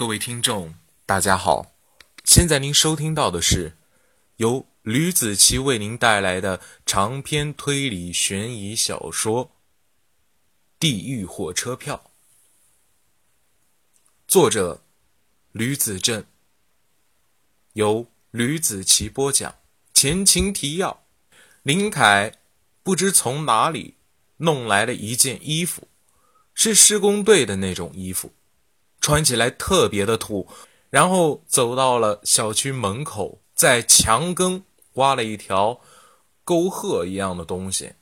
各位听众，大家好！现在您收听到的是由吕子奇为您带来的长篇推理悬疑小说《地狱火车票》，作者吕子正，由吕子奇播讲。前情提要：林凯不知从哪里弄来了一件衣服，是施工队的那种衣服。穿起来特别的土，然后走到了小区门口，在墙根挖了一条沟壑一样的东西，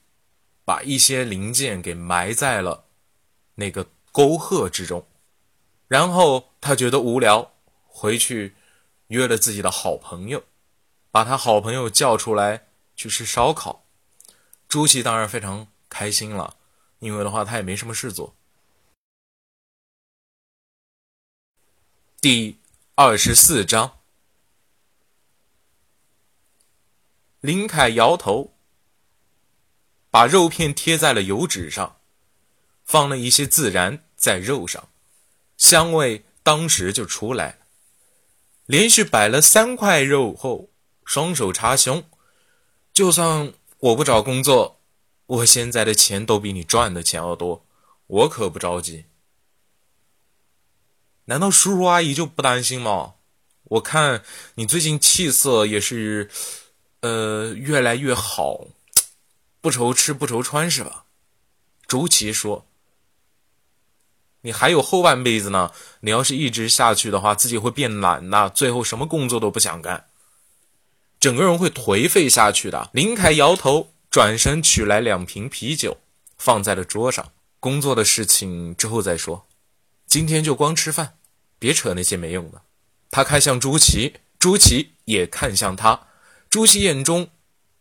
把一些零件给埋在了那个沟壑之中。然后他觉得无聊，回去约了自己的好朋友，把他好朋友叫出来去吃烧烤。朱祁当然非常开心了，因为的话他也没什么事做。第二十四章，林凯摇头，把肉片贴在了油纸上，放了一些孜然在肉上，香味当时就出来了。连续摆了三块肉后，双手插胸，就算我不找工作，我现在的钱都比你赚的钱要多，我可不着急。难道叔叔阿姨就不担心吗？我看你最近气色也是，呃，越来越好，不愁吃不愁穿是吧？周琦说：“你还有后半辈子呢，你要是一直下去的话，自己会变懒的，最后什么工作都不想干，整个人会颓废下去的。”林凯摇头，转身取来两瓶啤酒，放在了桌上。工作的事情之后再说，今天就光吃饭。别扯那些没用的。他看向朱祁，朱祁也看向他。朱祁眼中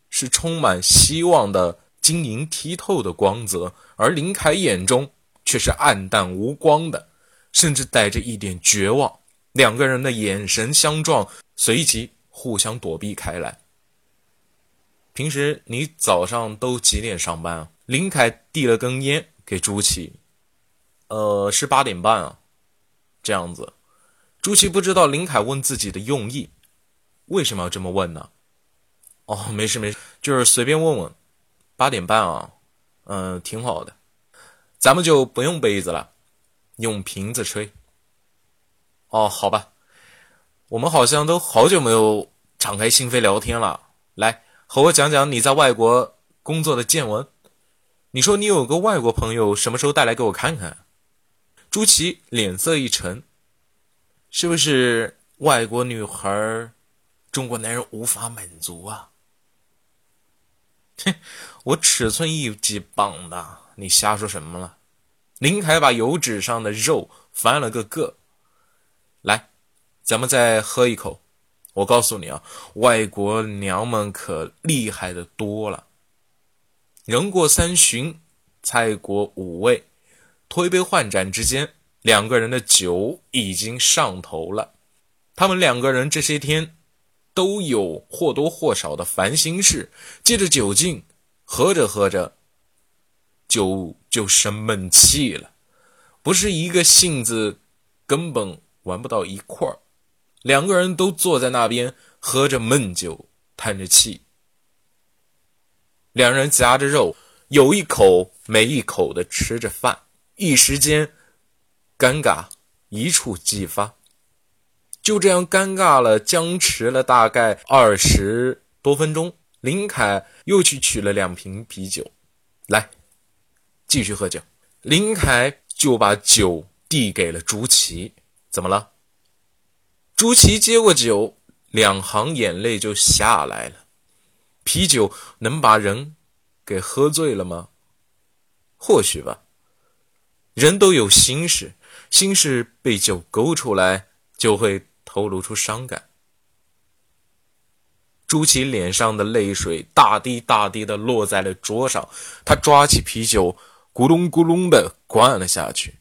是充满希望的晶莹剔透的光泽，而林凯眼中却是暗淡无光的，甚至带着一点绝望。两个人的眼神相撞，随即互相躲避开来。平时你早上都几点上班啊？林凯递了根烟给朱祁，呃，是八点半啊。这样子，朱祁不知道林凯问自己的用意，为什么要这么问呢？哦，没事没事，就是随便问问。八点半啊，嗯，挺好的。咱们就不用杯子了，用瓶子吹。哦，好吧。我们好像都好久没有敞开心扉聊天了。来，和我讲讲你在外国工作的见闻。你说你有个外国朋友，什么时候带来给我看看？朱祁脸色一沉，是不是外国女孩，中国男人无法满足啊？哼，我尺寸一级棒的，你瞎说什么了？林凯把油纸上的肉翻了个个，来，咱们再喝一口。我告诉你啊，外国娘们可厉害的多了。人过三旬，菜过五味。推杯换盏之间，两个人的酒已经上头了。他们两个人这些天都有或多或少的烦心事，借着酒劲，喝着喝着，酒就生闷气了。不是一个性子，根本玩不到一块儿。两个人都坐在那边喝着闷酒，叹着气。两人夹着肉，有一口没一口的吃着饭。一时间，尴尬一触即发，就这样尴尬了，僵持了大概二十多分钟。林凯又去取了两瓶啤酒，来，继续喝酒。林凯就把酒递给了朱祁，怎么了？朱祁接过酒，两行眼泪就下来了。啤酒能把人给喝醉了吗？或许吧。人都有心事，心事被酒勾出来，就会透露出伤感。朱祁脸上的泪水大滴大滴的落在了桌上，他抓起啤酒，咕隆咕隆的灌了下去，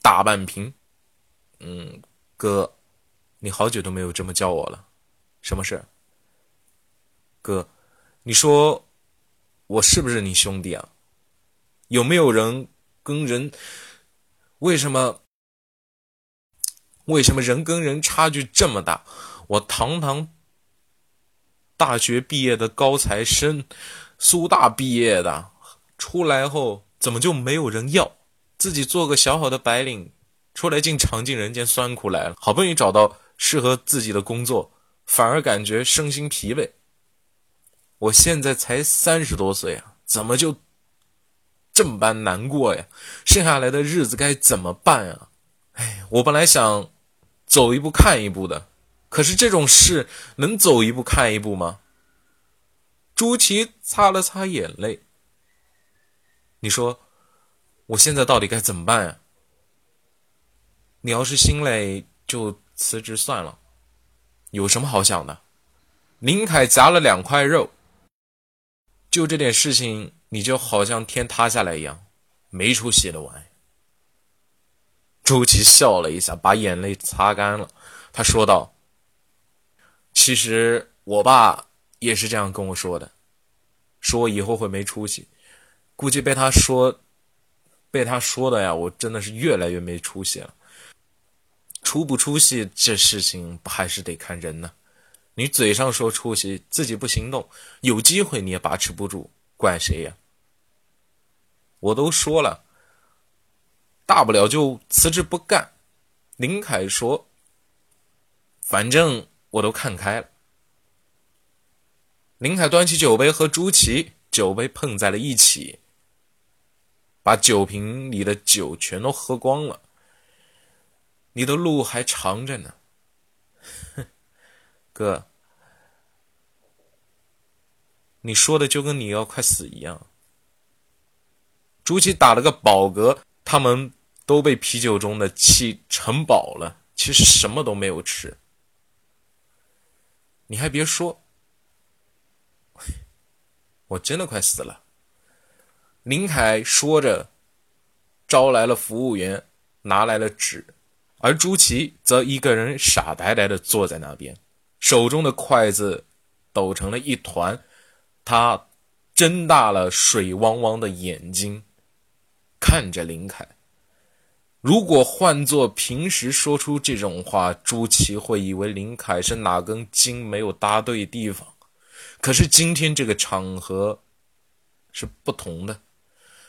大半瓶。嗯，哥，你好久都没有这么叫我了，什么事？哥，你说我是不是你兄弟啊？有没有人跟人？为什么？为什么人跟人差距这么大？我堂堂大学毕业的高材生，苏大毕业的，出来后怎么就没有人要？自己做个小小的白领，出来竟尝尽人间酸苦来了。好不容易找到适合自己的工作，反而感觉身心疲惫。我现在才三十多岁啊，怎么就这般难过呀？剩下来的日子该怎么办啊？哎，我本来想走一步看一步的。可是这种事能走一步看一步吗？朱祁擦了擦眼泪。你说，我现在到底该怎么办呀？你要是心累，就辞职算了。有什么好想的？林凯夹了两块肉。就这点事情，你就好像天塌下来一样，没出息的玩意。朱祁笑了一下，把眼泪擦干了。他说道。其实我爸也是这样跟我说的，说我以后会没出息。估计被他说，被他说的呀，我真的是越来越没出息了。出不出息这事情，不还是得看人呢？你嘴上说出息，自己不行动，有机会你也把持不住，怪谁呀？我都说了，大不了就辞职不干。林凯说，反正。我都看开了。林凯端起酒杯和朱祁酒杯碰在了一起，把酒瓶里的酒全都喝光了。你的路还长着呢，哥。你说的就跟你要快死一样。朱祁打了个饱嗝，他们都被啤酒中的气撑饱了，其实什么都没有吃。你还别说，我真的快死了。林凯说着，招来了服务员，拿来了纸，而朱祁则一个人傻呆呆的坐在那边，手中的筷子抖成了一团。他睁大了水汪汪的眼睛，看着林凯。如果换做平时说出这种话，朱祁会以为林凯是哪根筋没有搭对地方。可是今天这个场合是不同的。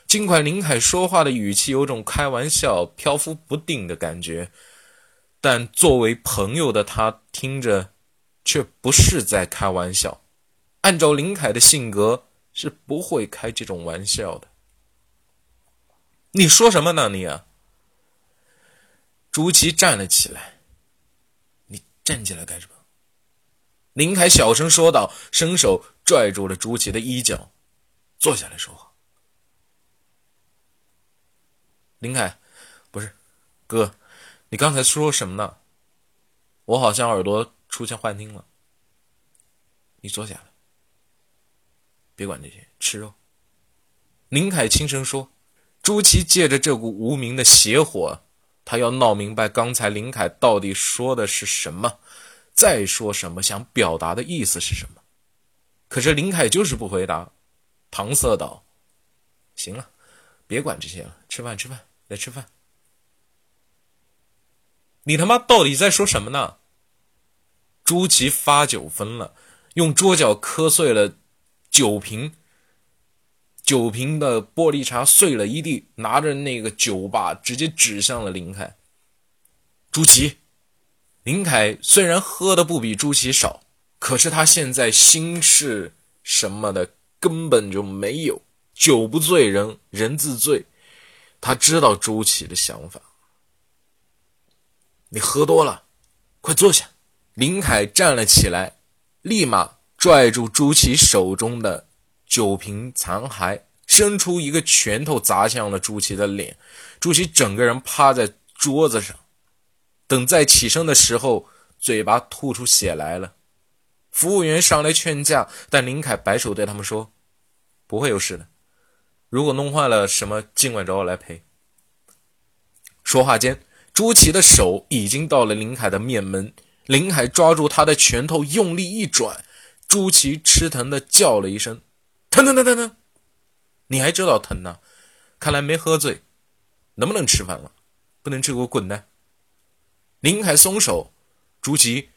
尽管林凯说话的语气有种开玩笑、漂浮不定的感觉，但作为朋友的他听着却不是在开玩笑。按照林凯的性格，是不会开这种玩笑的。你说什么呢，你啊？朱祁站了起来，你站起来干什么？林凯小声说道，伸手拽住了朱祁的衣角，坐下来说话。林凯，不是，哥，你刚才说什么呢？我好像耳朵出现幻听了。你坐下来，别管这些，吃肉。林凯轻声说。朱祁借着这股无名的邪火。他要闹明白刚才林凯到底说的是什么，再说什么，想表达的意思是什么。可是林凯就是不回答，搪塞道：“行了，别管这些了，吃饭，吃饭，来吃饭。”你他妈到底在说什么呢？朱祁发酒疯了，用桌角磕碎了酒瓶。酒瓶的玻璃碴碎了一地，拿着那个酒把直接指向了林凯。朱祁，林凯虽然喝的不比朱祁少，可是他现在心事什么的根本就没有。酒不醉人人自醉，他知道朱祁的想法。你喝多了，快坐下。林凯站了起来，立马拽住朱祁手中的。酒瓶残骸，伸出一个拳头砸向了朱祁的脸，朱祁整个人趴在桌子上，等再起身的时候，嘴巴吐出血来了。服务员上来劝架，但林凯摆手对他们说：“不会有事的，如果弄坏了什么，尽管找我来赔。”说话间，朱祁的手已经到了林凯的面门，林凯抓住他的拳头，用力一转，朱祁吃疼的叫了一声。疼疼疼疼疼！你还知道疼呢？看来没喝醉。能不能吃饭了？不能吃，给我滚蛋！林凯松手，朱祁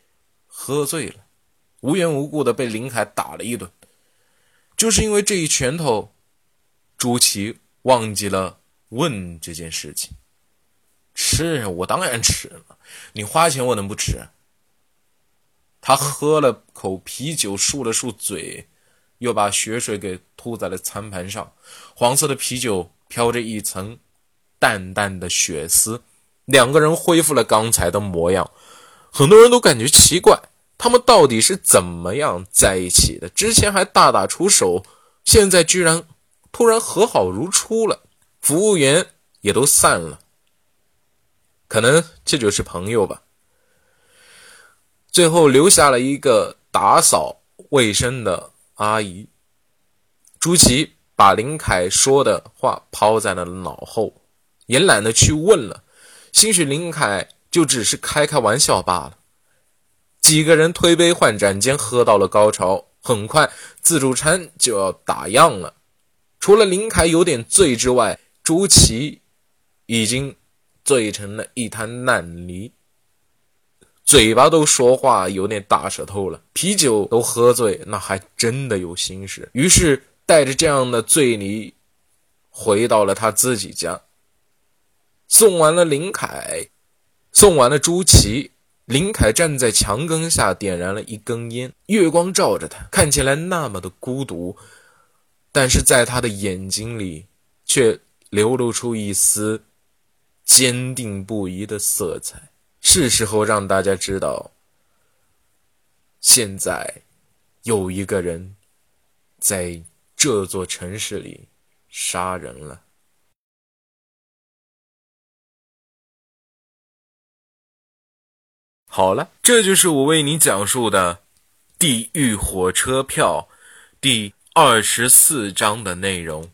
喝醉了，无缘无故的被林凯打了一顿。就是因为这一拳头，朱祁忘记了问这件事情。吃，我当然吃了，你花钱我能不吃？他喝了口啤酒，漱了漱嘴，又把血水给吐在了餐盘上，黄色的啤酒飘着一层淡淡的血丝。两个人恢复了刚才的模样，很多人都感觉奇怪，他们到底是怎么样在一起的？之前还大打出手，现在居然突然和好如初了，服务员也都散了，可能这就是朋友吧。最后留下了一个打扫卫生的阿姨。朱琪把林凯说的话抛在了脑后，也懒得去问了。兴许林凯就只是开开玩笑罢了。几个人推杯换盏间喝到了高潮，很快自助餐就要打烊了。除了林凯有点醉之外，朱琪已经醉成了一滩烂泥，嘴巴都说话有点大舌头了，啤酒都喝醉，那还真的有心事。于是带着这样的醉泥，回到了他自己家。送完了林凯，送完了朱祁，林凯站在墙根下点燃了一根烟，月光照着他，看起来那么的孤独，但是在他的眼睛里却流露出一丝坚定不移的色彩。是时候让大家知道，现在有一个人在这座城市里杀人了。好了，这就是我为你讲述的《地狱火车票》第二十四章的内容。